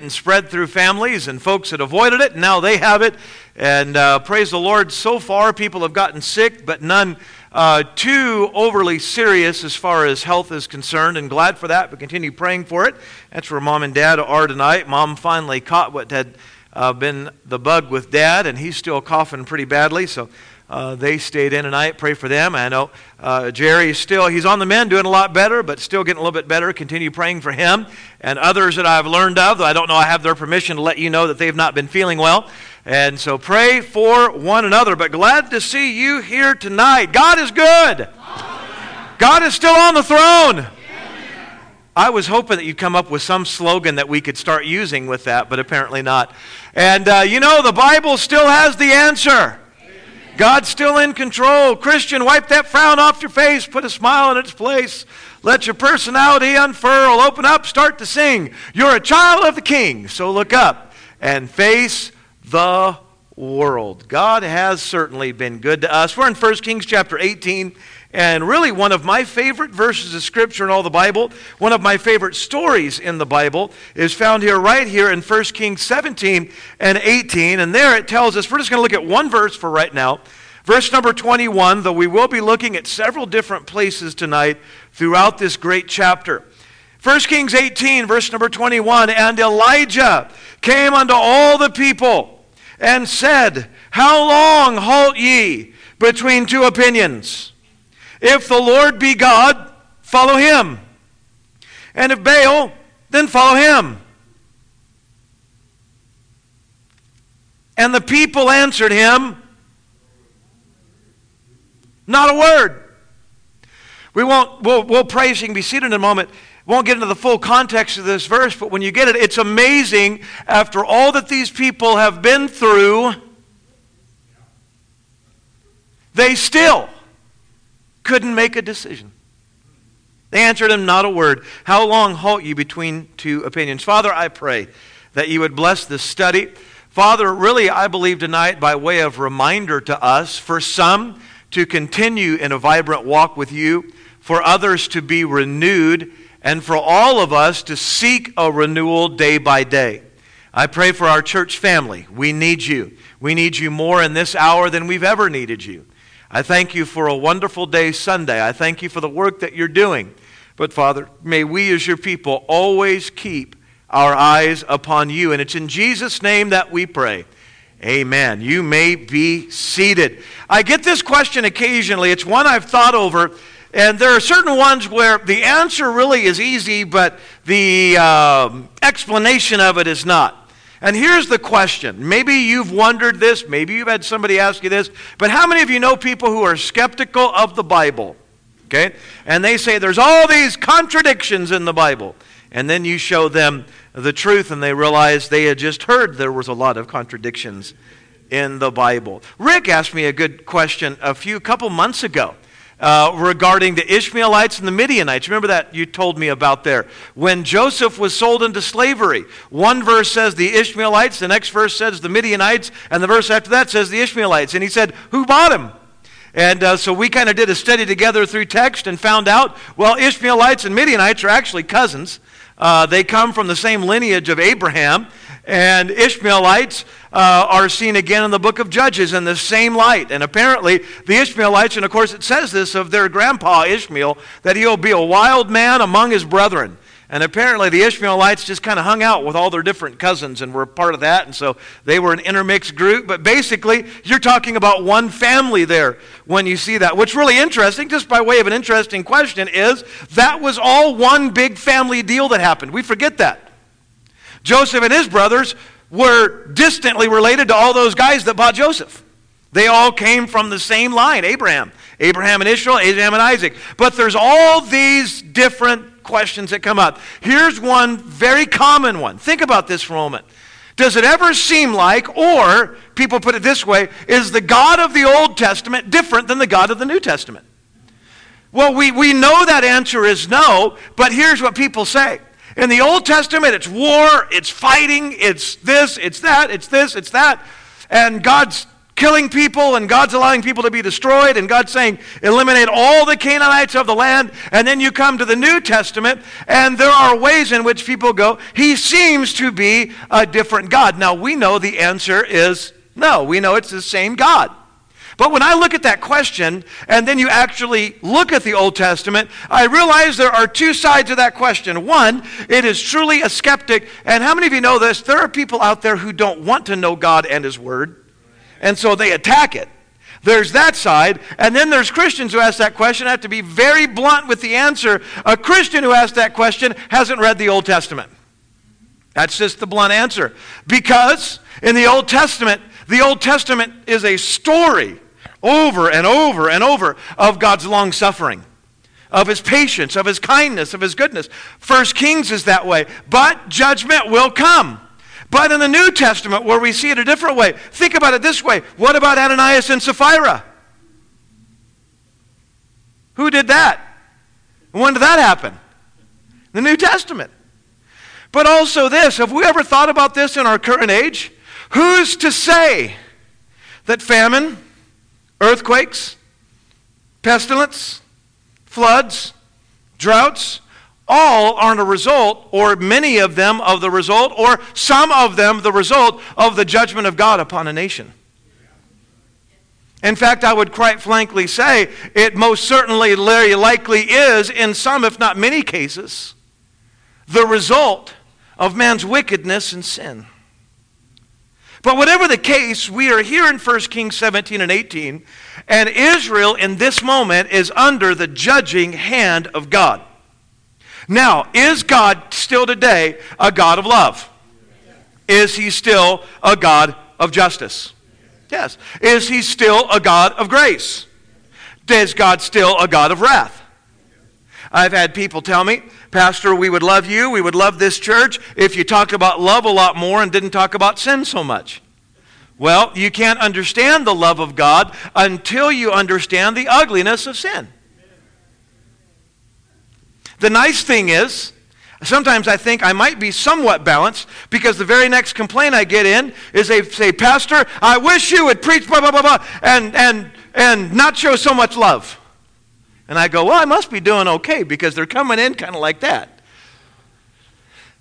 and spread through families and folks that avoided it, and now they have it. And uh, praise the Lord, so far people have gotten sick, but none uh, too overly serious as far as health is concerned. And glad for that, but continue praying for it. That's where mom and dad are tonight. Mom finally caught what had uh, been the bug with dad, and he's still coughing pretty badly. So uh, they stayed in tonight. Pray for them. I know uh, Jerry is still, he's on the mend, doing a lot better, but still getting a little bit better. Continue praying for him and others that I've learned of. Though I don't know, I have their permission to let you know that they've not been feeling well. And so pray for one another. But glad to see you here tonight. God is good. God is still on the throne. I was hoping that you'd come up with some slogan that we could start using with that, but apparently not. And uh, you know, the Bible still has the answer. God's still in control. Christian, wipe that frown off your face, put a smile in its place. Let your personality unfurl. Open up, start to sing. You're a child of the King, so look up and face the world. God has certainly been good to us. We're in 1 Kings chapter 18 and really, one of my favorite verses of Scripture in all the Bible, one of my favorite stories in the Bible, is found here, right here in 1 Kings 17 and 18. And there it tells us, we're just going to look at one verse for right now. Verse number 21, though we will be looking at several different places tonight throughout this great chapter. 1 Kings 18, verse number 21, and Elijah came unto all the people and said, How long halt ye between two opinions? If the Lord be God, follow him. And if Baal, then follow him. And the people answered him, Not a word. We won't, we'll, we'll you can be seated in a moment. Won't get into the full context of this verse, but when you get it, it's amazing after all that these people have been through, they still couldn't make a decision. They answered him not a word. How long halt you between two opinions? Father, I pray that you would bless this study. Father, really, I believe tonight, by way of reminder to us, for some to continue in a vibrant walk with you, for others to be renewed, and for all of us to seek a renewal day by day. I pray for our church family. We need you. We need you more in this hour than we've ever needed you. I thank you for a wonderful day Sunday. I thank you for the work that you're doing. But, Father, may we as your people always keep our eyes upon you. And it's in Jesus' name that we pray. Amen. You may be seated. I get this question occasionally. It's one I've thought over. And there are certain ones where the answer really is easy, but the um, explanation of it is not. And here's the question. Maybe you've wondered this, maybe you've had somebody ask you this, but how many of you know people who are skeptical of the Bible? Okay? And they say there's all these contradictions in the Bible. And then you show them the truth and they realize they had just heard there was a lot of contradictions in the Bible. Rick asked me a good question a few couple months ago uh, regarding the Ishmaelites and the Midianites. Remember that you told me about there. When Joseph was sold into slavery, one verse says the Ishmaelites, the next verse says the Midianites, and the verse after that says the Ishmaelites. And he said, Who bought him? And uh, so we kind of did a study together through text and found out, well, Ishmaelites and Midianites are actually cousins. Uh, they come from the same lineage of Abraham. And Ishmaelites uh, are seen again in the book of Judges in the same light. And apparently, the Ishmaelites, and of course it says this of their grandpa Ishmael, that he'll be a wild man among his brethren. And apparently, the Ishmaelites just kind of hung out with all their different cousins and were part of that. And so they were an intermixed group. But basically, you're talking about one family there when you see that. What's really interesting, just by way of an interesting question, is that was all one big family deal that happened. We forget that. Joseph and his brothers were distantly related to all those guys that bought Joseph. They all came from the same line Abraham. Abraham and Israel, Abraham and Isaac. But there's all these different questions that come up. Here's one very common one. Think about this for a moment. Does it ever seem like, or people put it this way, is the God of the Old Testament different than the God of the New Testament? Well, we, we know that answer is no, but here's what people say. In the Old Testament, it's war, it's fighting, it's this, it's that, it's this, it's that. And God's killing people and God's allowing people to be destroyed and God's saying, eliminate all the Canaanites of the land. And then you come to the New Testament and there are ways in which people go, he seems to be a different God. Now we know the answer is no. We know it's the same God. But when I look at that question, and then you actually look at the Old Testament, I realize there are two sides of that question. One, it is truly a skeptic. And how many of you know this? There are people out there who don't want to know God and His Word and so they attack it. There's that side. And then there's Christians who ask that question. I have to be very blunt with the answer. A Christian who asks that question hasn't read the Old Testament. That's just the blunt answer. Because in the Old Testament, the Old Testament is a story over and over and over of God's long suffering, of his patience, of his kindness, of his goodness. First Kings is that way. But judgment will come. But in the New Testament, where we see it a different way, think about it this way. What about Ananias and Sapphira? Who did that? When did that happen? The New Testament. But also this have we ever thought about this in our current age? Who's to say that famine, earthquakes, pestilence, floods, droughts, all aren't a result, or many of them of the result, or some of them the result of the judgment of God upon a nation. In fact, I would quite frankly say it most certainly very likely is, in some, if not many cases, the result of man's wickedness and sin. But whatever the case, we are here in 1 Kings 17 and 18, and Israel in this moment is under the judging hand of God. Now, is God still today a God of love? Is he still a God of justice? Yes. Is he still a God of grace? Is God still a God of wrath? I've had people tell me, Pastor, we would love you, we would love this church if you talked about love a lot more and didn't talk about sin so much. Well, you can't understand the love of God until you understand the ugliness of sin. The nice thing is, sometimes I think I might be somewhat balanced because the very next complaint I get in is they say, Pastor, I wish you would preach blah, blah, blah, blah, and, and, and not show so much love. And I go, well, I must be doing okay because they're coming in kind of like that.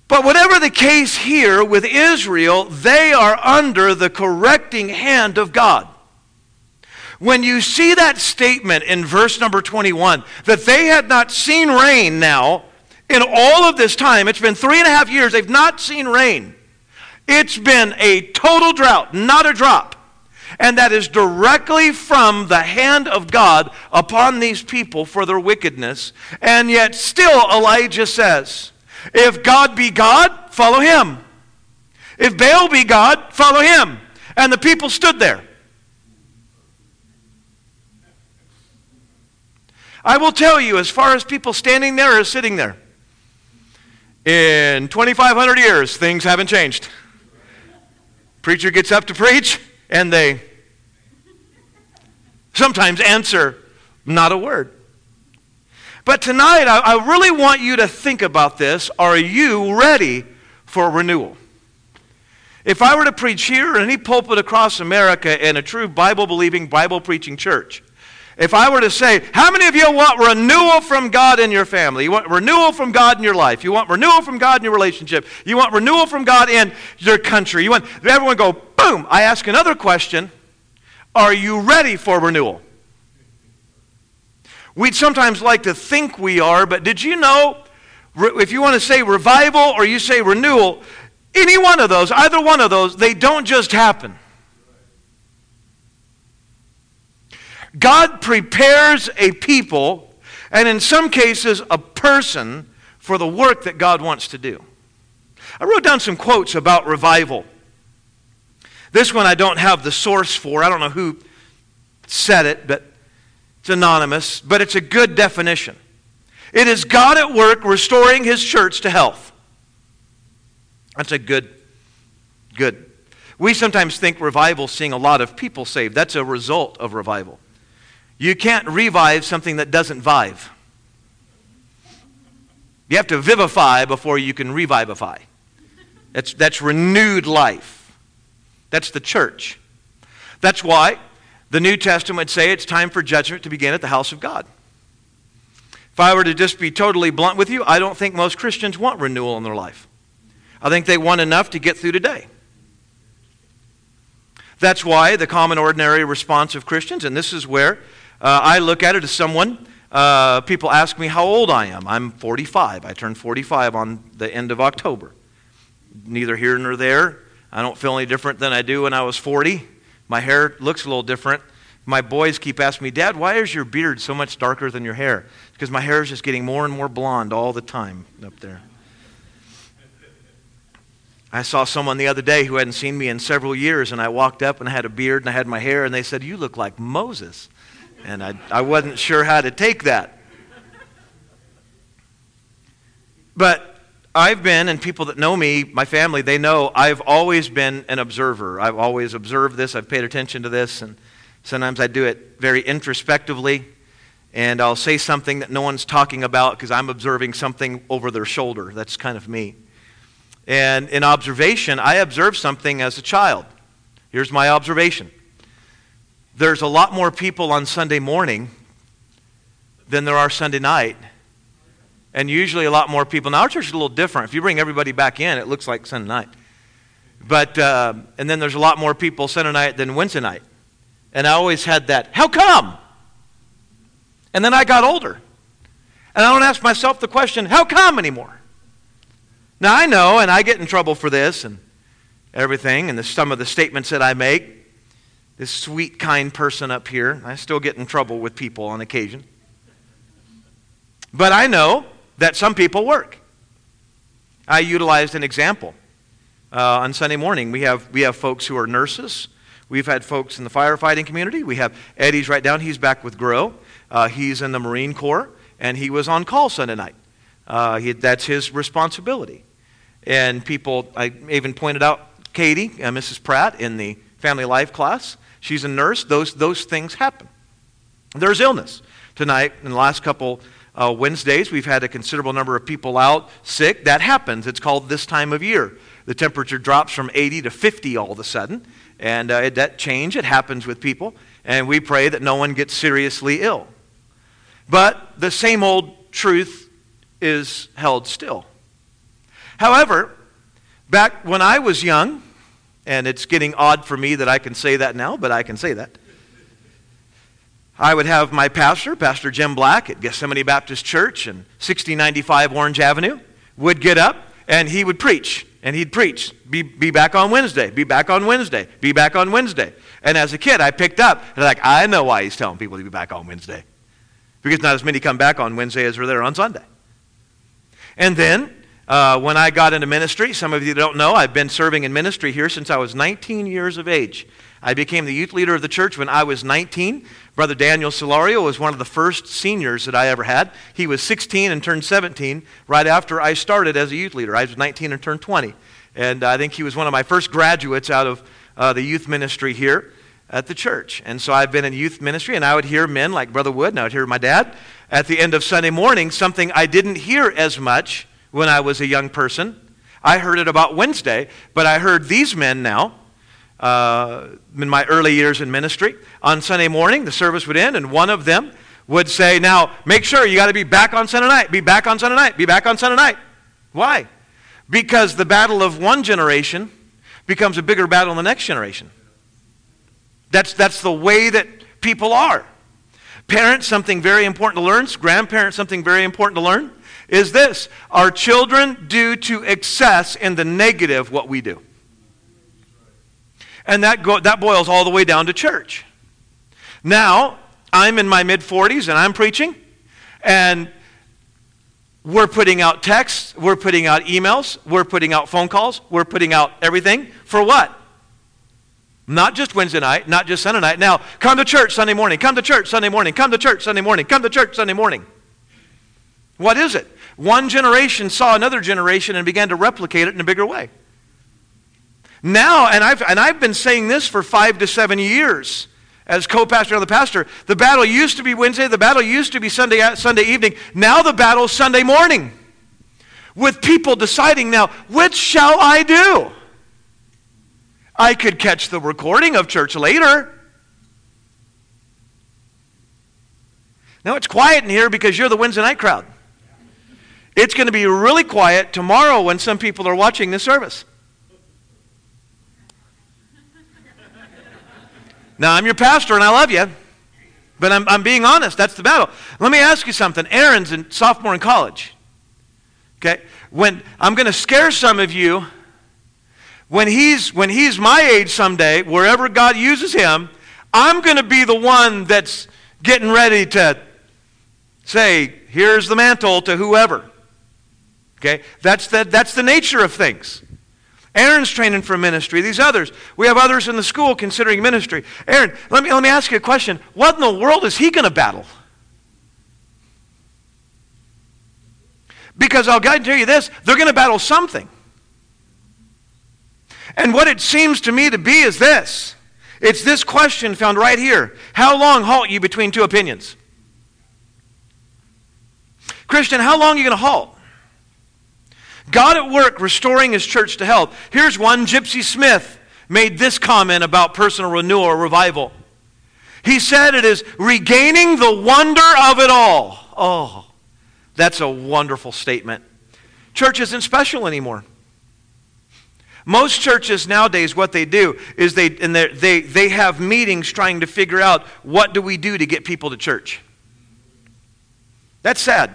But whatever the case here with Israel, they are under the correcting hand of God. When you see that statement in verse number 21, that they had not seen rain now in all of this time, it's been three and a half years, they've not seen rain. It's been a total drought, not a drop. And that is directly from the hand of God upon these people for their wickedness. And yet, still, Elijah says, if God be God, follow him. If Baal be God, follow him. And the people stood there. I will tell you, as far as people standing there or sitting there, in 2,500 years, things haven't changed. Preacher gets up to preach, and they sometimes answer not a word. But tonight, I, I really want you to think about this. Are you ready for renewal? If I were to preach here in any pulpit across America in a true Bible believing, Bible preaching church, if I were to say, how many of you want renewal from God in your family? You want renewal from God in your life? You want renewal from God in your relationship? You want renewal from God in your country? You want everyone go, boom. I ask another question. Are you ready for renewal? We'd sometimes like to think we are, but did you know if you want to say revival or you say renewal, any one of those, either one of those, they don't just happen. God prepares a people, and in some cases, a person, for the work that God wants to do. I wrote down some quotes about revival. This one I don't have the source for. I don't know who said it, but it's anonymous, but it's a good definition. It is God at work restoring his church to health. That's a good, good. We sometimes think revival seeing a lot of people saved. That's a result of revival. You can't revive something that doesn't vive. You have to vivify before you can revivify. That's, that's renewed life. That's the church. That's why the New Testament would say it's time for judgment to begin at the house of God. If I were to just be totally blunt with you, I don't think most Christians want renewal in their life. I think they want enough to get through today. That's why the common ordinary response of Christians, and this is where uh, I look at it as someone, uh, people ask me how old I am. I'm 45. I turned 45 on the end of October. Neither here nor there. I don't feel any different than I do when I was 40. My hair looks a little different. My boys keep asking me, Dad, why is your beard so much darker than your hair? Because my hair is just getting more and more blonde all the time up there. I saw someone the other day who hadn't seen me in several years, and I walked up and I had a beard and I had my hair, and they said, You look like Moses. And I, I wasn't sure how to take that. But I've been, and people that know me, my family, they know I've always been an observer. I've always observed this, I've paid attention to this, and sometimes I do it very introspectively. And I'll say something that no one's talking about because I'm observing something over their shoulder. That's kind of me. And in observation, I observed something as a child. Here's my observation there's a lot more people on Sunday morning than there are Sunday night. And usually a lot more people. Now, our church is a little different. If you bring everybody back in, it looks like Sunday night. But, uh, and then there's a lot more people Sunday night than Wednesday night. And I always had that, how come? And then I got older. And I don't ask myself the question, how come anymore? Now, I know, and I get in trouble for this and everything, and the, some of the statements that I make. This sweet, kind person up here, I still get in trouble with people on occasion. But I know that some people work. I utilized an example. Uh, on Sunday morning, we have, we have folks who are nurses. We've had folks in the firefighting community. We have Eddie's right down. He's back with Grow. Uh, he's in the Marine Corps, and he was on call Sunday night. Uh, he, that's his responsibility. And people, I even pointed out Katie, uh, Mrs. Pratt, in the family life class. She's a nurse. Those, those things happen. There's illness. Tonight, in the last couple uh, Wednesdays, we've had a considerable number of people out sick. That happens. It's called this time of year. The temperature drops from 80 to 50 all of a sudden. And uh, that change, it happens with people. And we pray that no one gets seriously ill. But the same old truth is held still. However, back when I was young, and it's getting odd for me that I can say that now, but I can say that. I would have my pastor, Pastor Jim Black at Gethsemane Baptist Church in 1695 Orange Avenue, would get up and he would preach. And he'd preach, be, be back on Wednesday, be back on Wednesday, be back on Wednesday. And as a kid, I picked up, and like, I know why he's telling people to be back on Wednesday. Because not as many come back on Wednesday as are there on Sunday. And then, uh, when I got into ministry, some of you don't know, I've been serving in ministry here since I was 19 years of age. I became the youth leader of the church when I was 19. Brother Daniel Solario was one of the first seniors that I ever had. He was 16 and turned 17 right after I started as a youth leader. I was 19 and turned 20. And I think he was one of my first graduates out of uh, the youth ministry here at the church. And so I've been in youth ministry, and I would hear men like Brother Wood, and I would hear my dad at the end of Sunday morning, something I didn't hear as much when I was a young person. I heard it about Wednesday, but I heard these men now. Uh, in my early years in ministry, on Sunday morning, the service would end, and one of them would say, Now, make sure you got to be back on Sunday night, be back on Sunday night, be back on Sunday night. Why? Because the battle of one generation becomes a bigger battle in the next generation. That's, that's the way that people are. Parents, something very important to learn. Grandparents, something very important to learn is this our children do to excess in the negative what we do. And that, go, that boils all the way down to church. Now, I'm in my mid 40s and I'm preaching, and we're putting out texts, we're putting out emails, we're putting out phone calls, we're putting out everything. For what? Not just Wednesday night, not just Sunday night. Now, come to church Sunday morning, come to church Sunday morning, come to church Sunday morning, come to church Sunday morning. What is it? One generation saw another generation and began to replicate it in a bigger way. Now, and I've, and I've been saying this for five to seven years as co pastor and the pastor, the battle used to be Wednesday, the battle used to be Sunday, uh, Sunday evening. Now the battle's Sunday morning with people deciding now, which shall I do? I could catch the recording of church later. Now it's quiet in here because you're the Wednesday night crowd. It's going to be really quiet tomorrow when some people are watching this service. Now, I'm your pastor and I love you, but I'm, I'm being honest. That's the battle. Let me ask you something. Aaron's a sophomore in college. Okay? When I'm going to scare some of you, when he's, when he's my age someday, wherever God uses him, I'm going to be the one that's getting ready to say, here's the mantle to whoever. Okay? That's the, that's the nature of things. Aaron's training for ministry. These others. We have others in the school considering ministry. Aaron, let me, let me ask you a question. What in the world is he going to battle? Because I'll tell you this they're going to battle something. And what it seems to me to be is this it's this question found right here How long halt you between two opinions? Christian, how long are you going to halt? God at work restoring his church to health. Here's one Gypsy Smith made this comment about personal renewal or revival. He said it is regaining the wonder of it all. Oh, that's a wonderful statement. Church isn't special anymore. Most churches nowadays, what they do is they, and they, they have meetings trying to figure out what do we do to get people to church. That's sad.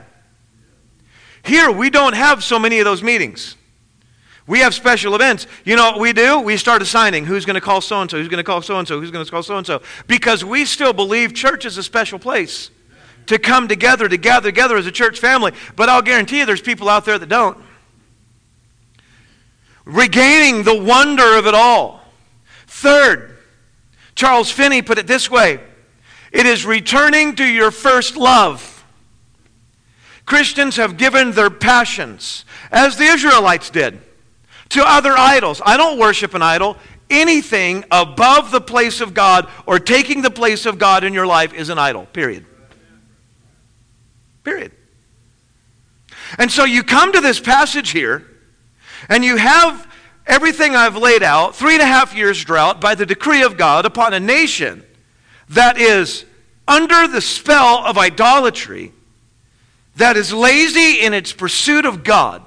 Here, we don't have so many of those meetings. We have special events. You know what we do? We start assigning who's going to call so and so, who's going to call so and so, who's going to call so and so. Because we still believe church is a special place to come together, to gather together as a church family. But I'll guarantee you there's people out there that don't. Regaining the wonder of it all. Third, Charles Finney put it this way it is returning to your first love. Christians have given their passions, as the Israelites did, to other idols. I don't worship an idol. Anything above the place of God or taking the place of God in your life is an idol, period. Period. And so you come to this passage here, and you have everything I've laid out three and a half years drought by the decree of God upon a nation that is under the spell of idolatry that is lazy in its pursuit of God.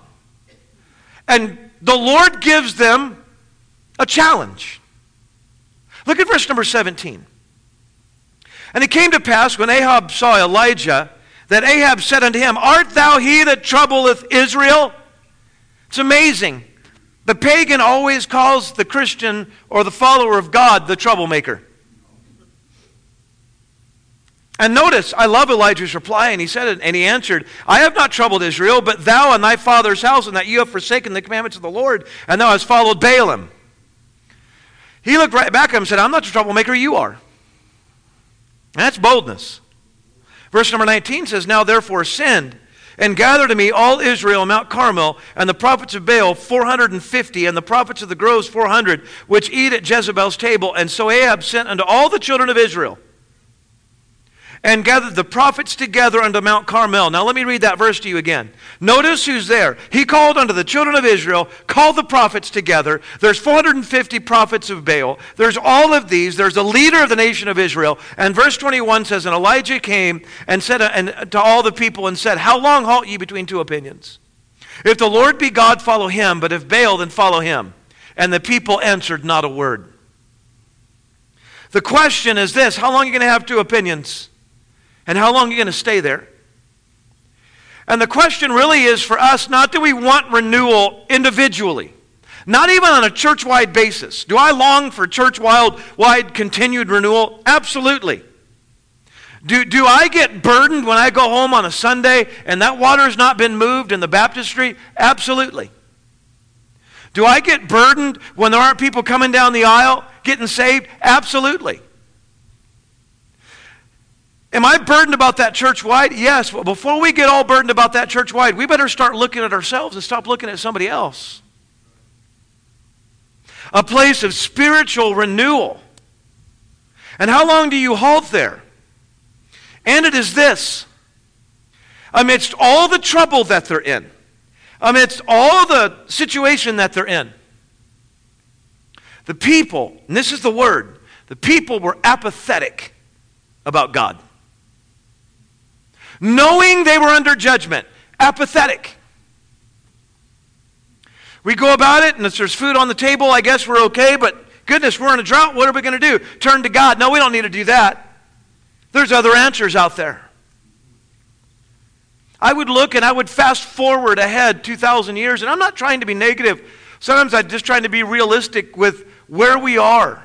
And the Lord gives them a challenge. Look at verse number 17. And it came to pass when Ahab saw Elijah that Ahab said unto him, Art thou he that troubleth Israel? It's amazing. The pagan always calls the Christian or the follower of God the troublemaker. And notice, I love Elijah's reply, and he said it, and he answered, I have not troubled Israel, but thou and thy father's house, and that you have forsaken the commandments of the Lord, and thou hast followed Baalim. He looked right back at him and said, I'm not the troublemaker, you are. And that's boldness. Verse number 19 says, Now therefore send and gather to me all Israel Mount Carmel, and the prophets of Baal 450, and the prophets of the groves 400, which eat at Jezebel's table. And so Ahab sent unto all the children of Israel and gathered the prophets together unto Mount Carmel. Now let me read that verse to you again. Notice who's there. He called unto the children of Israel, called the prophets together. There's 450 prophets of Baal. There's all of these. There's a leader of the nation of Israel. And verse 21 says, And Elijah came and said uh, and to all the people and said, How long halt ye between two opinions? If the Lord be God, follow him, but if Baal, then follow him. And the people answered not a word. The question is this How long are you going to have two opinions? And how long are you going to stay there? And the question really is for us not do we want renewal individually, not even on a church wide basis. Do I long for church wide continued renewal? Absolutely. Do, do I get burdened when I go home on a Sunday and that water has not been moved in the baptistry? Absolutely. Do I get burdened when there aren't people coming down the aisle getting saved? Absolutely. Am I burdened about that church wide? Yes. But before we get all burdened about that church wide, we better start looking at ourselves and stop looking at somebody else. A place of spiritual renewal. And how long do you halt there? And it is this amidst all the trouble that they're in, amidst all the situation that they're in, the people, and this is the word, the people were apathetic about God. Knowing they were under judgment, apathetic. We go about it, and if there's food on the table, I guess we're okay, but goodness, we're in a drought. What are we going to do? Turn to God. No, we don't need to do that. There's other answers out there. I would look and I would fast forward ahead 2,000 years, and I'm not trying to be negative. Sometimes I'm just trying to be realistic with where we are.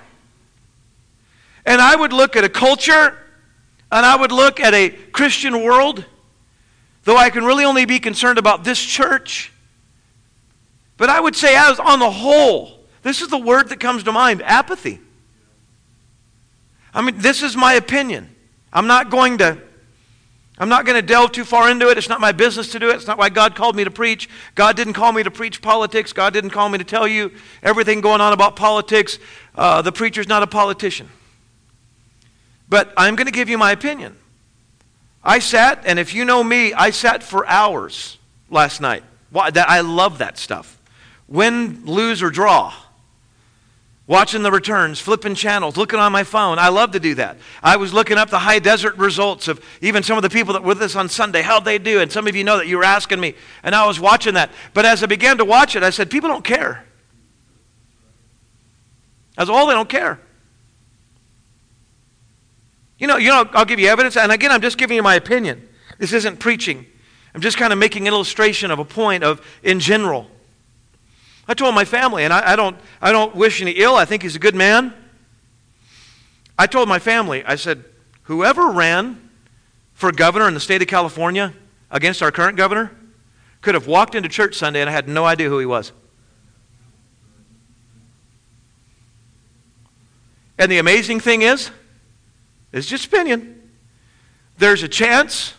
And I would look at a culture, and I would look at a Christian world, though I can really only be concerned about this church. But I would say, as on the whole, this is the word that comes to mind apathy. I mean, this is my opinion. I'm not going to. I'm not going to delve too far into it. It's not my business to do it. It's not why God called me to preach. God didn't call me to preach politics. God didn't call me to tell you everything going on about politics. Uh, the preacher's not a politician. But I'm going to give you my opinion. I sat, and if you know me, I sat for hours last night. I love that stuff. Win, lose, or draw watching the returns, flipping channels, looking on my phone. I love to do that. I was looking up the high desert results of even some of the people that were with us on Sunday, how'd they do? And some of you know that you were asking me, and I was watching that. But as I began to watch it, I said, people don't care. As a whole, they don't care. You know, you know, I'll give you evidence, and again, I'm just giving you my opinion. This isn't preaching. I'm just kind of making an illustration of a point of in general. I told my family, and I, I, don't, I don't wish any ill. I think he's a good man. I told my family, I said, whoever ran for governor in the state of California against our current governor could have walked into church Sunday and I had no idea who he was. And the amazing thing is, it's just opinion. There's a chance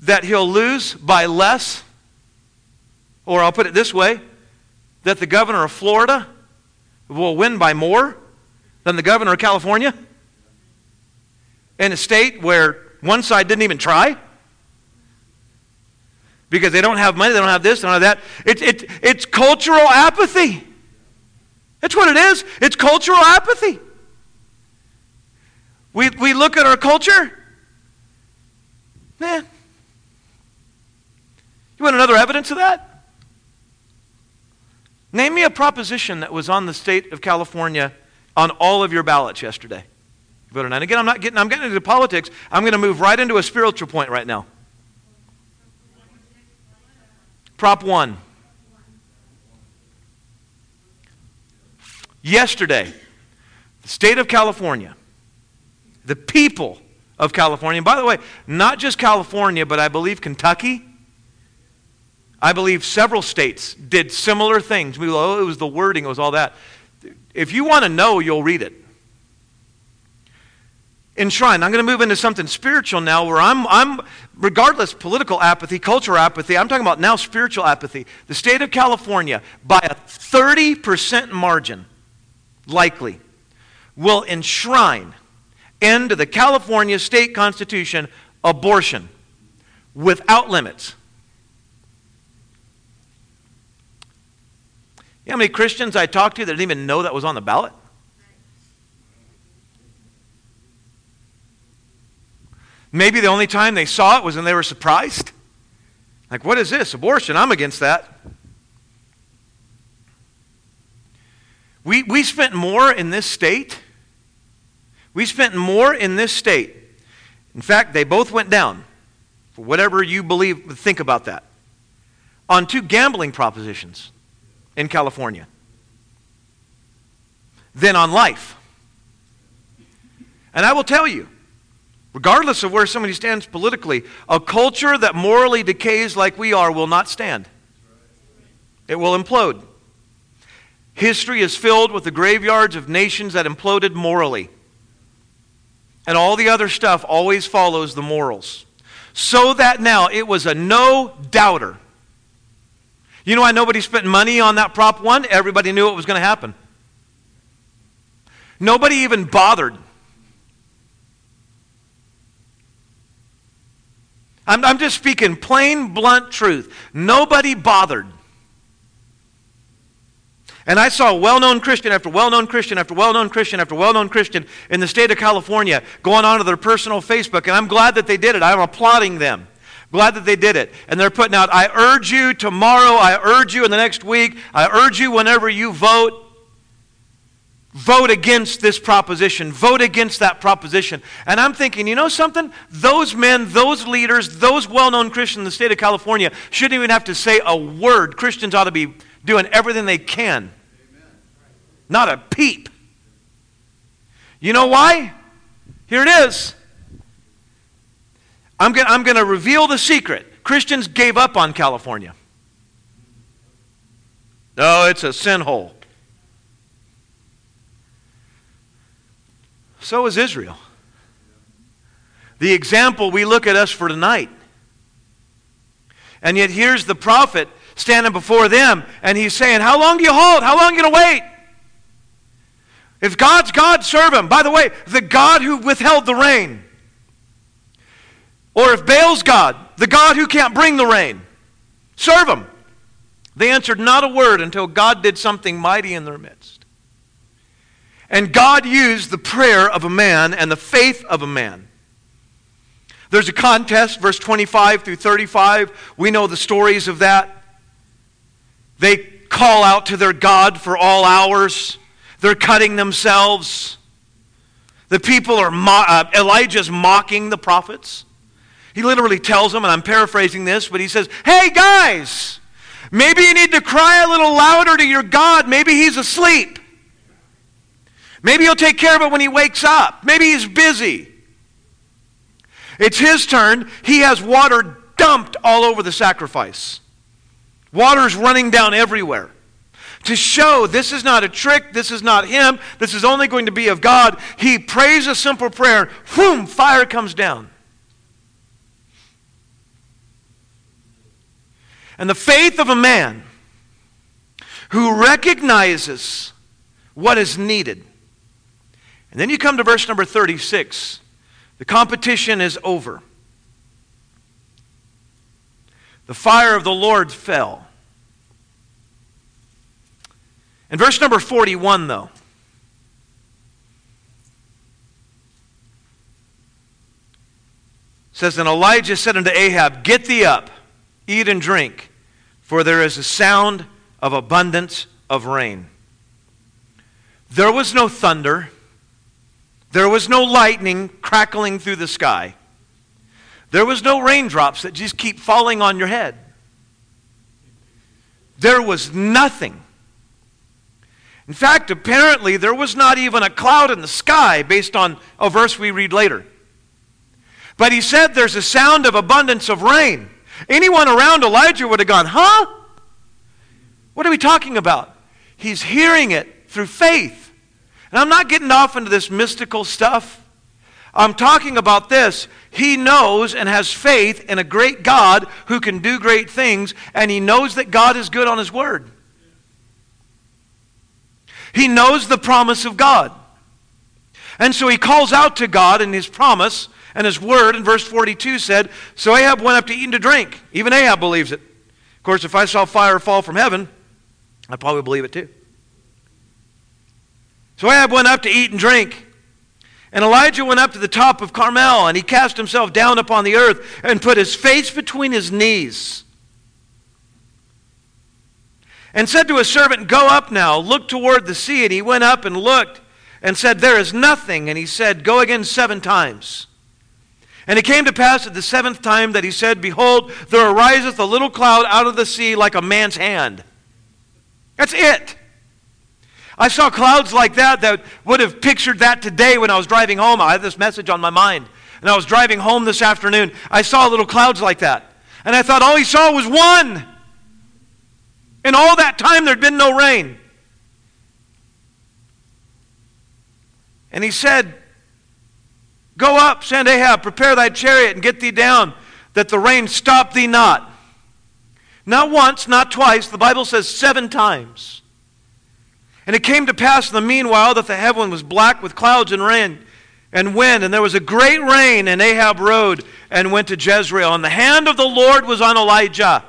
that he'll lose by less or I'll put it this way that the governor of Florida will win by more than the governor of California in a state where one side didn't even try because they don't have money, they don't have this, they don't have that. It, it, it's cultural apathy. That's what it is. It's cultural apathy. We, we look at our culture, man. You want another evidence of that? Name me a proposition that was on the state of California on all of your ballots yesterday. Vote on. And again, I'm not getting, I'm getting into politics. I'm going to move right into a spiritual point right now. Prop 1. Yesterday, the state of California, the people of California, and by the way, not just California, but I believe Kentucky, I believe several states did similar things. We, oh, it was the wording, it was all that. If you want to know, you'll read it. Enshrined. I'm going to move into something spiritual now where I'm, I'm, regardless political apathy, cultural apathy, I'm talking about now spiritual apathy. The state of California, by a 30% margin, likely, will enshrine into the California state constitution abortion without limits. You know how many Christians I talked to that didn't even know that was on the ballot? Maybe the only time they saw it was when they were surprised. Like, what is this? Abortion. I'm against that. We, we spent more in this state. We spent more in this state. In fact, they both went down, for whatever you believe, think about that, on two gambling propositions in California than on life. And I will tell you, regardless of where somebody stands politically, a culture that morally decays like we are will not stand. It will implode. History is filled with the graveyards of nations that imploded morally. And all the other stuff always follows the morals. So that now it was a no doubter you know why nobody spent money on that Prop 1? Everybody knew it was going to happen. Nobody even bothered. I'm, I'm just speaking plain, blunt truth. Nobody bothered. And I saw a well known Christian after well known Christian after well known Christian after well known Christian in the state of California going onto their personal Facebook. And I'm glad that they did it. I'm applauding them. Glad that they did it. And they're putting out, I urge you tomorrow, I urge you in the next week, I urge you whenever you vote, vote against this proposition, vote against that proposition. And I'm thinking, you know something? Those men, those leaders, those well known Christians in the state of California shouldn't even have to say a word. Christians ought to be doing everything they can. Not a peep. You know why? Here it is. I'm going I'm to reveal the secret. Christians gave up on California. No, it's a sin hole. So is Israel. The example we look at us for tonight. And yet here's the prophet standing before them, and he's saying, How long do you hold? How long are you going to wait? If God's God, serve him. By the way, the God who withheld the rain. Or if Baal's God, the God who can't bring the rain, serve him. They answered not a word until God did something mighty in their midst. And God used the prayer of a man and the faith of a man. There's a contest, verse 25 through 35. We know the stories of that. They call out to their God for all hours. They're cutting themselves. The people are, mo- uh, Elijah's mocking the prophets. He literally tells them, and I'm paraphrasing this, but he says, Hey guys, maybe you need to cry a little louder to your God. Maybe he's asleep. Maybe he'll take care of it when he wakes up. Maybe he's busy. It's his turn. He has water dumped all over the sacrifice. Water's running down everywhere. To show this is not a trick, this is not him, this is only going to be of God, he prays a simple prayer. Boom, fire comes down. And the faith of a man who recognizes what is needed. And then you come to verse number 36. The competition is over. The fire of the Lord fell. In verse number 41, though, says, And Elijah said unto Ahab, Get thee up, eat and drink for there is a sound of abundance of rain. There was no thunder. There was no lightning crackling through the sky. There was no raindrops that just keep falling on your head. There was nothing. In fact, apparently, there was not even a cloud in the sky based on a verse we read later. But he said there's a sound of abundance of rain. Anyone around Elijah would have gone, Huh? What are we talking about? He's hearing it through faith. And I'm not getting off into this mystical stuff. I'm talking about this. He knows and has faith in a great God who can do great things, and he knows that God is good on his word. He knows the promise of God. And so he calls out to God in his promise and his word in verse 42 said, So Ahab went up to eat and to drink. Even Ahab believes it. Of course, if I saw fire fall from heaven, I'd probably believe it too. So Ahab went up to eat and drink. And Elijah went up to the top of Carmel, and he cast himself down upon the earth and put his face between his knees. And said to his servant, Go up now, look toward the sea. And he went up and looked and said, There is nothing. And he said, Go again seven times. And it came to pass at the seventh time that he said, Behold, there ariseth a little cloud out of the sea like a man's hand. That's it. I saw clouds like that that would have pictured that today when I was driving home. I had this message on my mind. And I was driving home this afternoon. I saw little clouds like that. And I thought all he saw was one. In all that time, there'd been no rain. And he said, Go up, send Ahab, prepare thy chariot, and get thee down, that the rain stop thee not. Not once, not twice. The Bible says seven times. And it came to pass in the meanwhile that the heaven was black with clouds and rain and wind, and there was a great rain, and Ahab rode and went to Jezreel. And the hand of the Lord was on Elijah.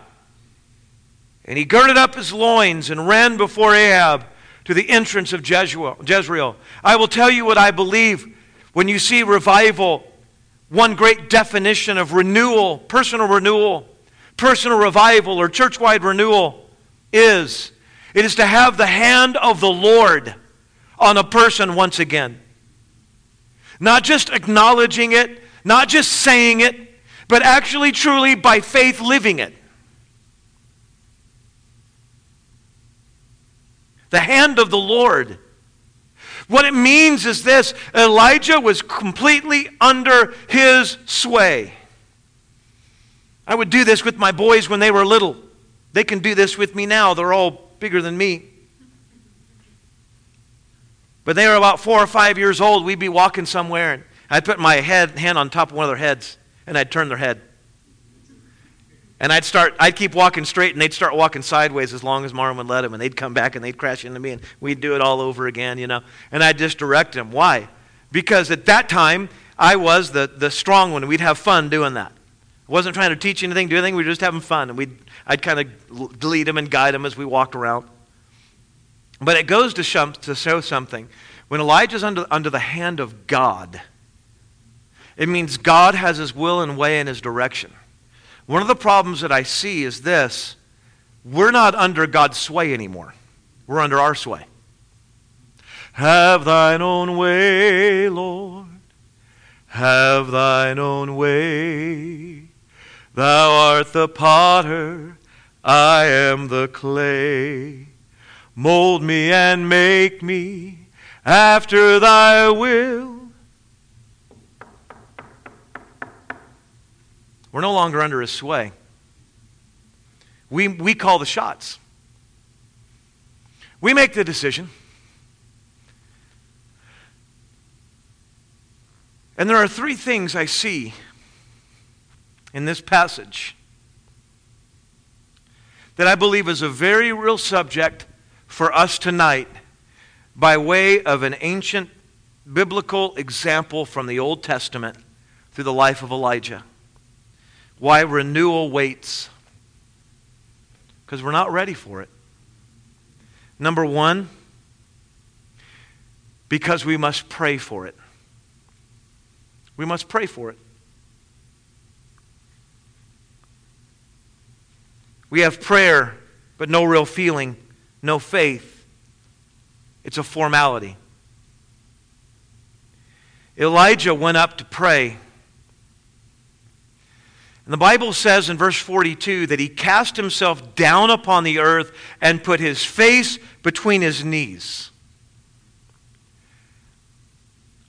And he girded up his loins and ran before Ahab to the entrance of Jezreel. I will tell you what I believe when you see revival. One great definition of renewal, personal renewal, personal revival, or church wide renewal is it is to have the hand of the Lord on a person once again. Not just acknowledging it, not just saying it, but actually, truly, by faith, living it. The hand of the Lord. What it means is this Elijah was completely under his sway. I would do this with my boys when they were little. They can do this with me now. They're all bigger than me. But they were about four or five years old. We'd be walking somewhere, and I'd put my head, hand on top of one of their heads, and I'd turn their head. And I'd start, I'd keep walking straight, and they'd start walking sideways as long as Marlon would let them, and they'd come back and they'd crash into me, and we'd do it all over again, you know. And I'd just direct them. Why? Because at that time, I was the, the strong one, we'd have fun doing that. I wasn't trying to teach anything, do anything, we were just having fun, and we'd, I'd kind of lead them and guide them as we walked around. But it goes to, show, to show something. When Elijah's under, under the hand of God, it means God has his will and way and his direction. One of the problems that I see is this we're not under God's sway anymore, we're under our sway. Have thine own way, Lord. Have thine own way. Thou art the potter, I am the clay. Mold me and make me after thy will. We're no longer under his sway. We, we call the shots. We make the decision. And there are three things I see in this passage that I believe is a very real subject for us tonight by way of an ancient biblical example from the Old Testament through the life of Elijah why renewal waits. Because we're not ready for it. Number one, because we must pray for it. We must pray for it. We have prayer, but no real feeling, no faith. It's a formality. Elijah went up to pray. And the Bible says in verse 42 that he cast himself down upon the earth and put his face between his knees.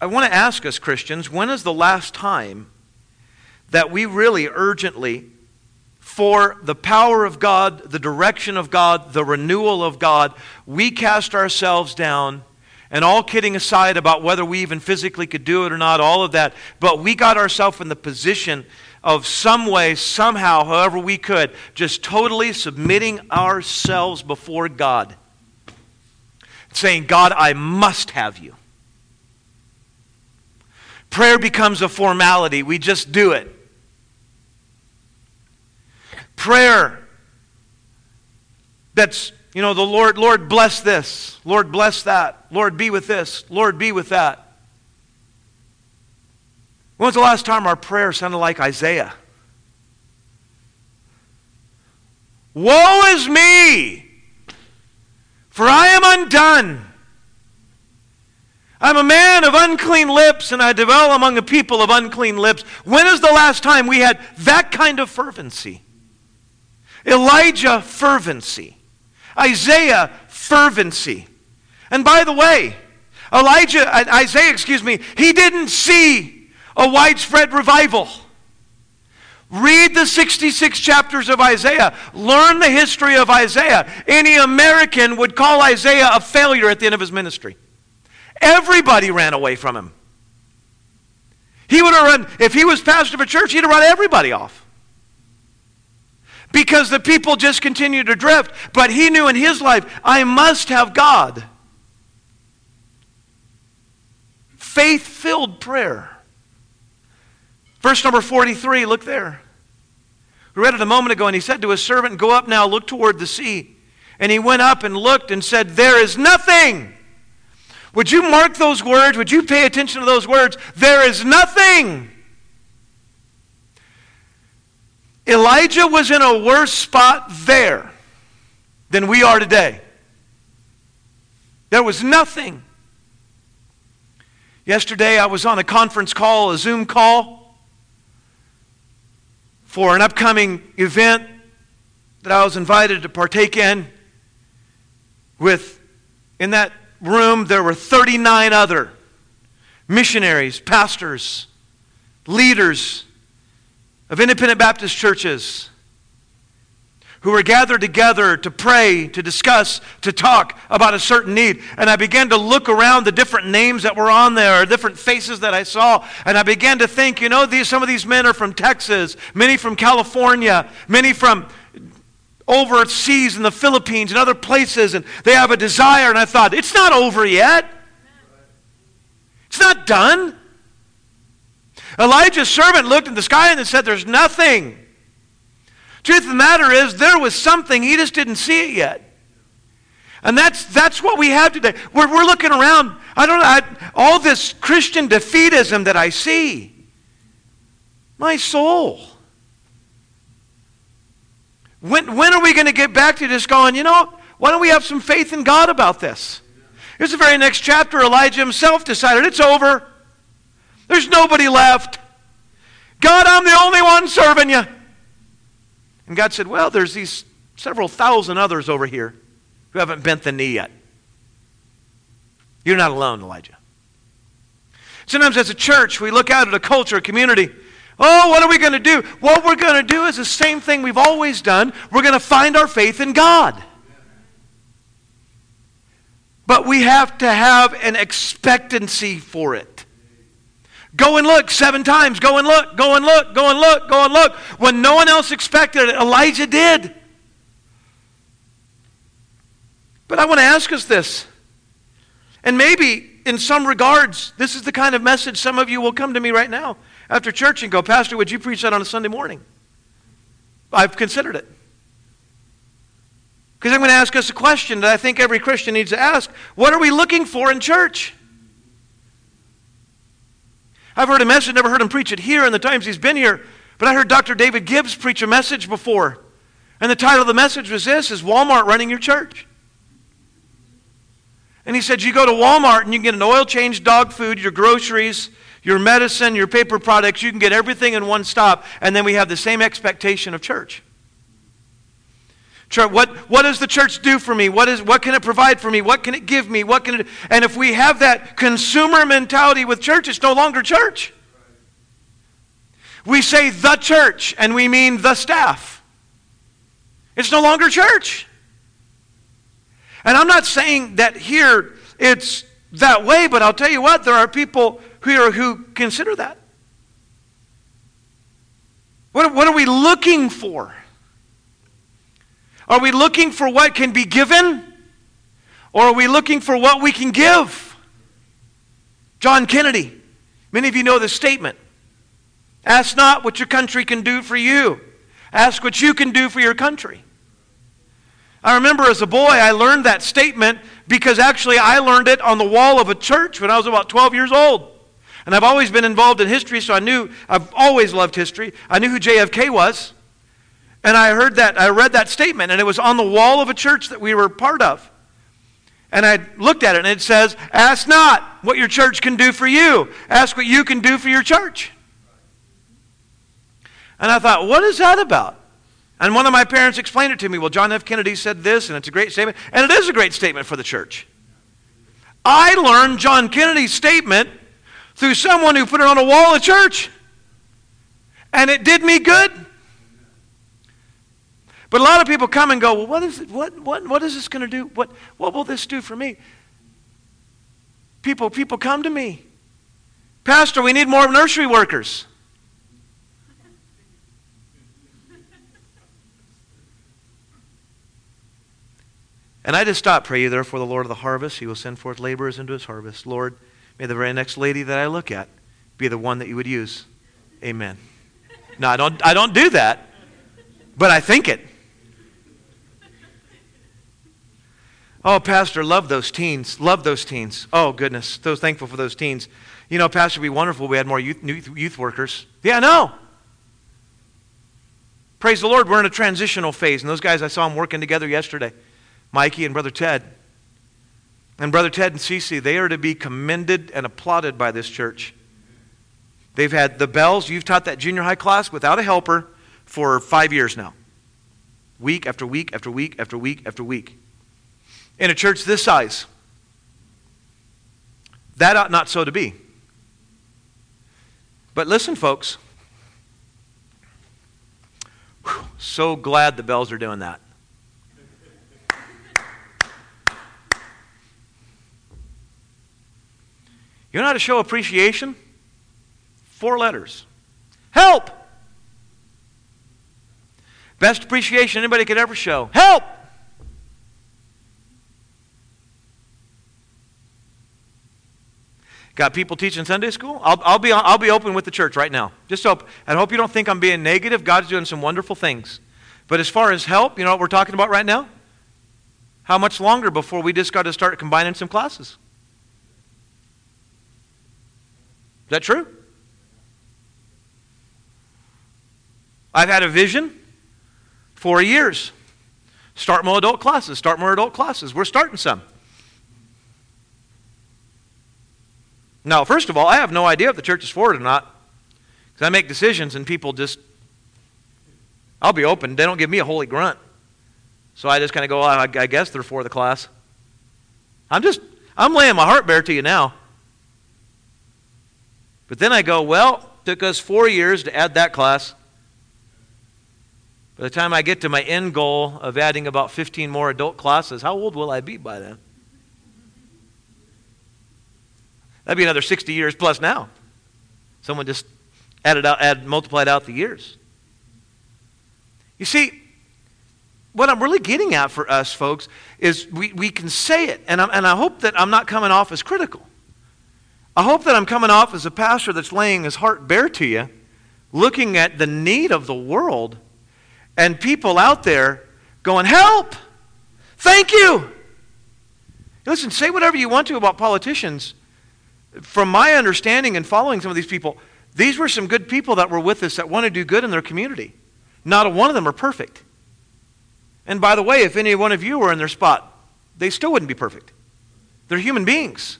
I want to ask us, Christians, when is the last time that we really urgently, for the power of God, the direction of God, the renewal of God, we cast ourselves down? And all kidding aside about whether we even physically could do it or not, all of that, but we got ourselves in the position of some way, somehow, however we could, just totally submitting ourselves before God. Saying, God, I must have you. Prayer becomes a formality. We just do it. Prayer that's, you know, the Lord, Lord, bless this. Lord, bless that. Lord, be with this. Lord, be with that. When was the last time our prayer sounded like Isaiah? Woe is me, for I am undone. I'm a man of unclean lips, and I dwell among a people of unclean lips. When is the last time we had that kind of fervency? Elijah, fervency. Isaiah, fervency. And by the way, Elijah, uh, Isaiah, excuse me, he didn't see a widespread revival. Read the 66 chapters of Isaiah. Learn the history of Isaiah. Any American would call Isaiah a failure at the end of his ministry. Everybody ran away from him. He would have run, if he was pastor of a church, he'd have run everybody off. Because the people just continued to drift. But he knew in his life, I must have God. Faith filled prayer. Verse number 43, look there. We read it a moment ago, and he said to his servant, Go up now, look toward the sea, And he went up and looked and said, There is nothing. Would you mark those words? Would you pay attention to those words? There is nothing. Elijah was in a worse spot there than we are today. There was nothing. Yesterday, I was on a conference call, a Zoom call, for an upcoming event that I was invited to partake in. With, in that room, there were 39 other missionaries, pastors, leaders of independent Baptist churches who were gathered together to pray, to discuss, to talk about a certain need. And I began to look around the different names that were on there, different faces that I saw, and I began to think, you know, these, some of these men are from Texas, many from California, many from overseas in the Philippines and other places, and they have a desire. And I thought, it's not over yet. It's not done. Elijah's servant looked in the sky and said, There's nothing. Truth of the matter is, there was something, he just didn't see it yet. And that's, that's what we have today. We're, we're looking around. I don't know, I, all this Christian defeatism that I see. My soul. When, when are we going to get back to just going, you know, why don't we have some faith in God about this? Here's the very next chapter. Elijah himself decided it's over. There's nobody left. God, I'm the only one serving you. And God said, Well, there's these several thousand others over here who haven't bent the knee yet. You're not alone, Elijah. Sometimes as a church, we look out at a culture, a community. Oh, what are we going to do? What we're going to do is the same thing we've always done. We're going to find our faith in God. But we have to have an expectancy for it. Go and look seven times. Go and look. Go and look. Go and look. Go and look. When no one else expected it, Elijah did. But I want to ask us this. And maybe in some regards, this is the kind of message some of you will come to me right now after church and go, Pastor, would you preach that on a Sunday morning? I've considered it. Because I'm going to ask us a question that I think every Christian needs to ask What are we looking for in church? I've heard a message, never heard him preach it here in the times he's been here, but I heard Dr. David Gibbs preach a message before. And the title of the message was this is Walmart running your church. And he said, You go to Walmart and you can get an oil change, dog food, your groceries, your medicine, your paper products. You can get everything in one stop. And then we have the same expectation of church. What, what does the church do for me? What, is, what can it provide for me? What can it give me? What can it, and if we have that consumer mentality with church, it's no longer church. We say the church and we mean the staff. It's no longer church. And I'm not saying that here it's that way, but I'll tell you what, there are people here who consider that. What, what are we looking for? Are we looking for what can be given? Or are we looking for what we can give? John Kennedy, many of you know this statement. Ask not what your country can do for you, ask what you can do for your country. I remember as a boy, I learned that statement because actually I learned it on the wall of a church when I was about 12 years old. And I've always been involved in history, so I knew, I've always loved history. I knew who JFK was. And I heard that, I read that statement, and it was on the wall of a church that we were part of. And I looked at it, and it says, Ask not what your church can do for you, ask what you can do for your church. And I thought, What is that about? And one of my parents explained it to me. Well, John F. Kennedy said this, and it's a great statement. And it is a great statement for the church. I learned John Kennedy's statement through someone who put it on a wall of church. And it did me good. But a lot of people come and go, well, what is it? What, what, what is this going to do? What, what will this do for me? People, people come to me. Pastor, we need more nursery workers. And I just stop, pray you therefore the Lord of the harvest, he will send forth laborers into his harvest. Lord, may the very next lady that I look at be the one that you would use. Amen. No, I don't, I don't do that, but I think it. Oh, Pastor, love those teens. Love those teens. Oh, goodness. So thankful for those teens. You know, Pastor, it'd be wonderful we had more youth, youth workers. Yeah, I know. Praise the Lord, we're in a transitional phase. And those guys, I saw them working together yesterday Mikey and Brother Ted. And Brother Ted and Cece, they are to be commended and applauded by this church. They've had the bells. You've taught that junior high class without a helper for five years now. Week after week after week after week after week in a church this size. That ought not so to be. But listen, folks. Whew, so glad the bells are doing that. You know how to show appreciation? Four letters. Help! Best appreciation anybody could ever show. Help! Got people teaching Sunday school? I'll, I'll, be, I'll be open with the church right now. Just hope. I hope you don't think I'm being negative. God's doing some wonderful things. But as far as help, you know what we're talking about right now? How much longer before we just got to start combining some classes? Is that true? I've had a vision for years. Start more adult classes, start more adult classes. We're starting some. Now, first of all, I have no idea if the church is for it or not. Because I make decisions and people just, I'll be open. They don't give me a holy grunt. So I just kind of go, I, I guess they're for the class. I'm just, I'm laying my heart bare to you now. But then I go, well, took us four years to add that class. By the time I get to my end goal of adding about 15 more adult classes, how old will I be by then? That'd be another 60 years plus now. Someone just added out, add, multiplied out the years. You see, what I'm really getting at for us, folks, is we, we can say it, and, i and I hope that I'm not coming off as critical. I hope that I'm coming off as a pastor that's laying his heart bare to you, looking at the need of the world, and people out there going, Help! Thank you! Listen, say whatever you want to about politicians from my understanding and following some of these people, these were some good people that were with us that want to do good in their community. Not a one of them are perfect. And by the way, if any one of you were in their spot, they still wouldn't be perfect. They're human beings.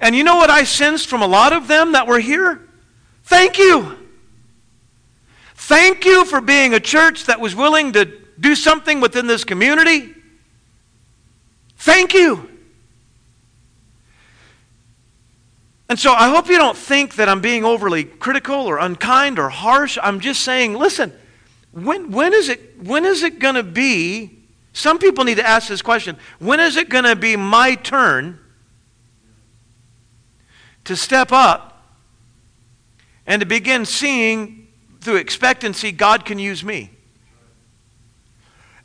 And you know what I sensed from a lot of them that were here? Thank you. Thank you for being a church that was willing to do something within this community. Thank you. And so I hope you don't think that I'm being overly critical or unkind or harsh. I'm just saying, listen, when, when is it, when is it going to be? Some people need to ask this question when is it going to be my turn to step up and to begin seeing through expectancy God can use me?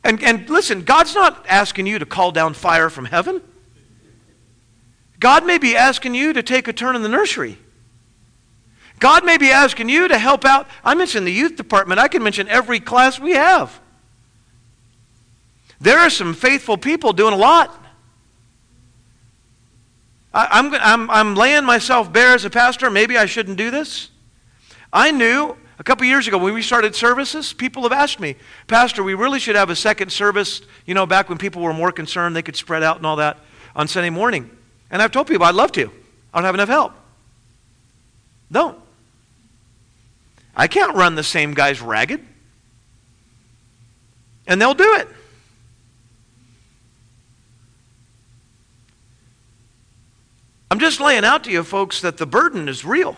And, and listen, God's not asking you to call down fire from heaven. God may be asking you to take a turn in the nursery. God may be asking you to help out. I mentioned the youth department. I can mention every class we have. There are some faithful people doing a lot. I, am I'm, I'm, I'm laying myself bare as a pastor. Maybe I shouldn't do this. I knew a couple years ago when we started services, people have asked me, Pastor, we really should have a second service, you know, back when people were more concerned they could spread out and all that on Sunday morning. And I've told people I'd love to. I don't have enough help. Don't. I can't run the same guys ragged. And they'll do it. I'm just laying out to you, folks, that the burden is real.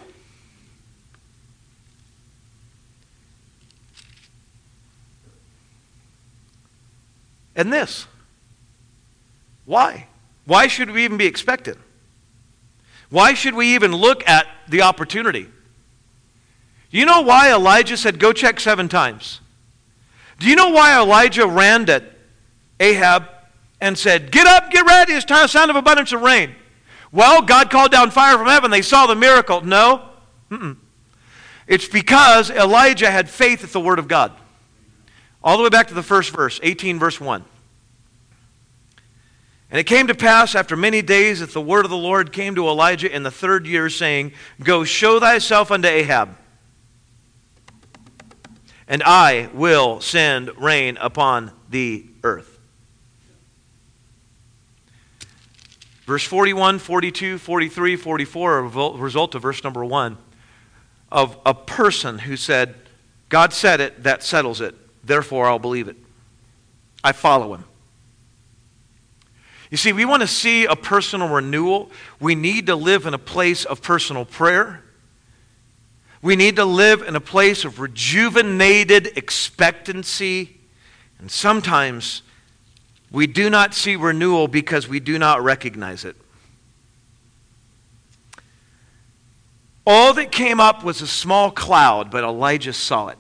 And this. Why? Why should we even be expected? Why should we even look at the opportunity? You know why Elijah said, Go check seven times? Do you know why Elijah ran to Ahab and said, Get up, get ready, it's time, sound of abundance of rain? Well, God called down fire from heaven. They saw the miracle. No. Mm-mm. It's because Elijah had faith at the word of God. All the way back to the first verse, 18, verse 1. And it came to pass after many days that the word of the Lord came to Elijah in the third year, saying, Go show thyself unto Ahab, and I will send rain upon the earth. Verse 41, 42, 43, 44 are a result of verse number 1 of a person who said, God said it, that settles it, therefore I'll believe it. I follow him. You see, we want to see a personal renewal. We need to live in a place of personal prayer. We need to live in a place of rejuvenated expectancy. And sometimes we do not see renewal because we do not recognize it. All that came up was a small cloud, but Elijah saw it.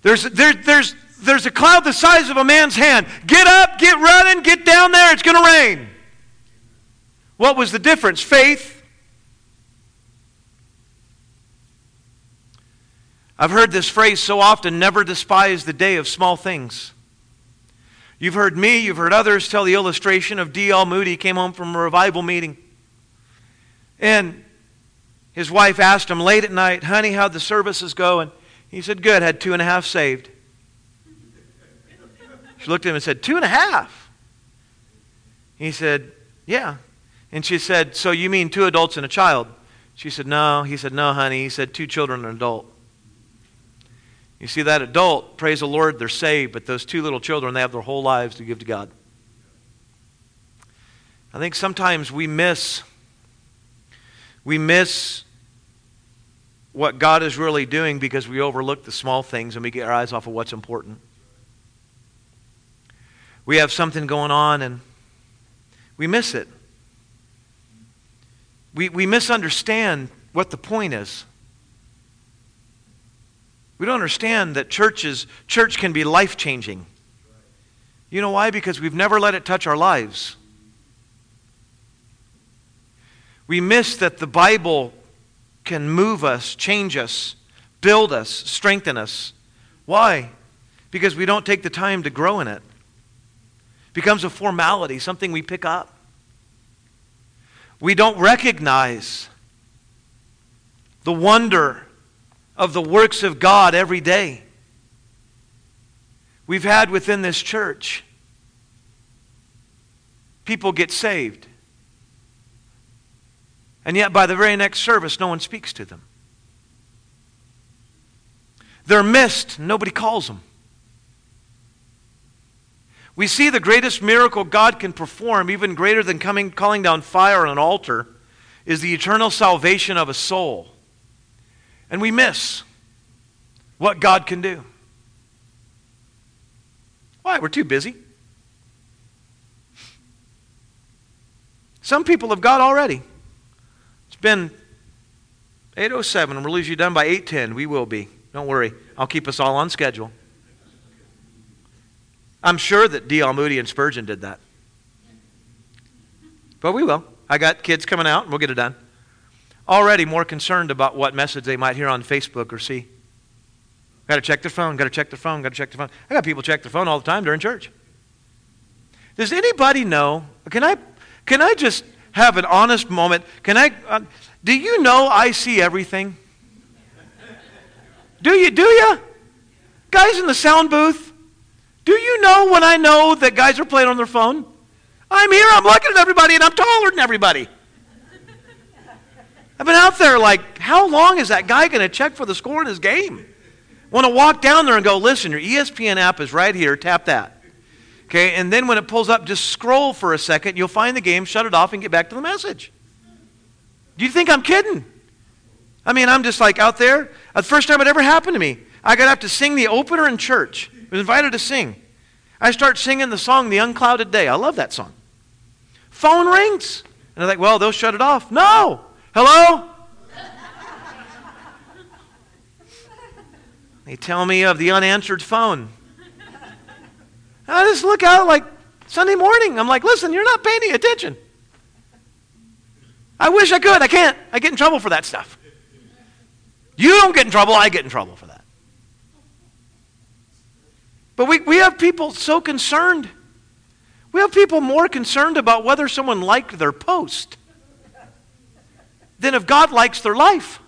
There's, there, there's, there's a cloud the size of a man's hand. Get up, get running, get down there, it's going to rain. What was the difference? Faith. I've heard this phrase so often never despise the day of small things. You've heard me, you've heard others tell the illustration of D.L. Moody came home from a revival meeting. And his wife asked him late at night, Honey, how'd the services go? And he said, Good, had two and a half saved. She looked at him and said, Two and a half? He said, Yeah. And she said, So you mean two adults and a child? She said, No. He said, No, honey. He said, Two children and an adult. You see, that adult, praise the Lord, they're saved, but those two little children, they have their whole lives to give to God. I think sometimes we miss we miss what God is really doing because we overlook the small things and we get our eyes off of what's important we have something going on and we miss it. We, we misunderstand what the point is. We don't understand that churches, church can be life changing. You know why? Because we've never let it touch our lives. We miss that the Bible can move us, change us, build us, strengthen us. Why? Because we don't take the time to grow in it becomes a formality, something we pick up. We don't recognize the wonder of the works of God every day. We've had within this church people get saved. And yet, by the very next service, no one speaks to them. They're missed, nobody calls them. We see the greatest miracle God can perform, even greater than coming, calling down fire on an altar, is the eternal salvation of a soul. And we miss what God can do. Why? We're too busy. Some people have got already. It's been 807, and we'll you done by 810. We will be. Don't worry. I'll keep us all on schedule. I'm sure that D.L. Moody and Spurgeon did that. But we will. I got kids coming out, and we'll get it done. Already more concerned about what message they might hear on Facebook or see. Got to check their phone, got to check their phone, got to check their phone. I got people check their phone all the time during church. Does anybody know? Can I, can I just have an honest moment? Can I? Uh, do you know I see everything? Do you? Do you? Guys in the sound booth, do you know when I know that guys are playing on their phone? I'm here, I'm looking at everybody, and I'm taller than everybody. I've been out there like, how long is that guy going to check for the score in his game? Want to walk down there and go, listen, your ESPN app is right here, tap that. Okay, and then when it pulls up, just scroll for a second. You'll find the game, shut it off, and get back to the message. Do you think I'm kidding? I mean, I'm just like out there. The first time it ever happened to me, I got up to sing the opener in church was invited to sing. I start singing the song, The Unclouded Day. I love that song. Phone rings. And I'm like, well, they'll shut it off. No. Hello? they tell me of the unanswered phone. I just look out like Sunday morning. I'm like, listen, you're not paying any attention. I wish I could. I can't. I get in trouble for that stuff. You don't get in trouble, I get in trouble for that. But we, we have people so concerned We have people more concerned about whether someone liked their post than if God likes their life.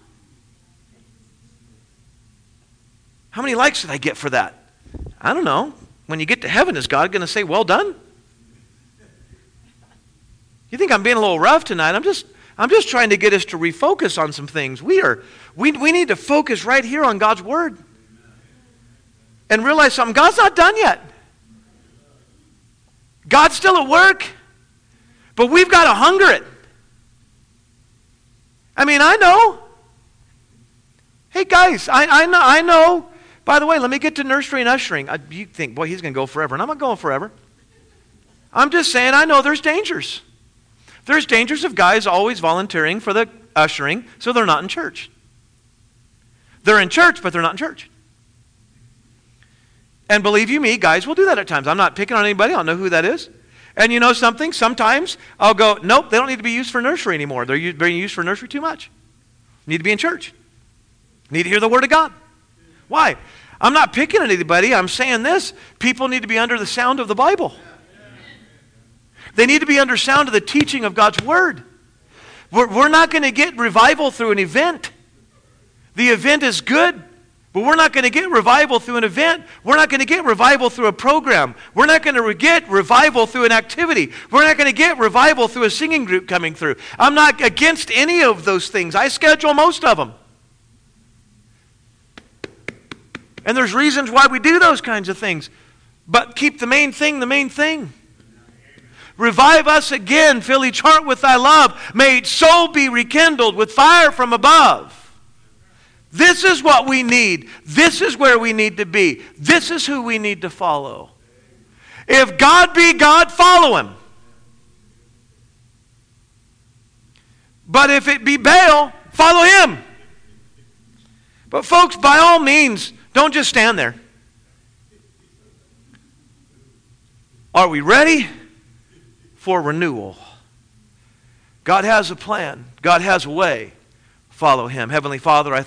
How many likes did I get for that? I don't know. When you get to heaven, is God going to say, Well done? You think I'm being a little rough tonight? I'm just, I'm just trying to get us to refocus on some things. We, are, we, we need to focus right here on God's Word and realize something. God's not done yet. God's still at work, but we've got to hunger it. I mean, I know. Hey, guys, I, I, know, I know. By the way, let me get to nursery and ushering. I, you think, boy, he's going to go forever, and I'm not going forever. I'm just saying, I know there's dangers. There's dangers of guys always volunteering for the ushering, so they're not in church. They're in church, but they're not in church. And believe you me, guys will do that at times. I'm not picking on anybody, I'll know who that is. And you know something? Sometimes I'll go, nope, they don't need to be used for nursery anymore. They're being used for nursery too much. Need to be in church. Need to hear the Word of God. Why? I'm not picking on anybody. I'm saying this. People need to be under the sound of the Bible. They need to be under sound of the teaching of God's Word. We're, we're not going to get revival through an event. The event is good, but we're not going to get revival through an event. We're not going to get revival through a program. We're not going to get revival through an activity. We're not going to get revival through a singing group coming through. I'm not against any of those things. I schedule most of them. And there's reasons why we do those kinds of things. But keep the main thing the main thing. Revive us again, fill each heart with thy love. May each soul be rekindled with fire from above. This is what we need. This is where we need to be. This is who we need to follow. If God be God, follow him. But if it be Baal, follow him. But, folks, by all means, don't just stand there. Are we ready? for renewal. God has a plan, God has a way. Follow Him. Heavenly Father, I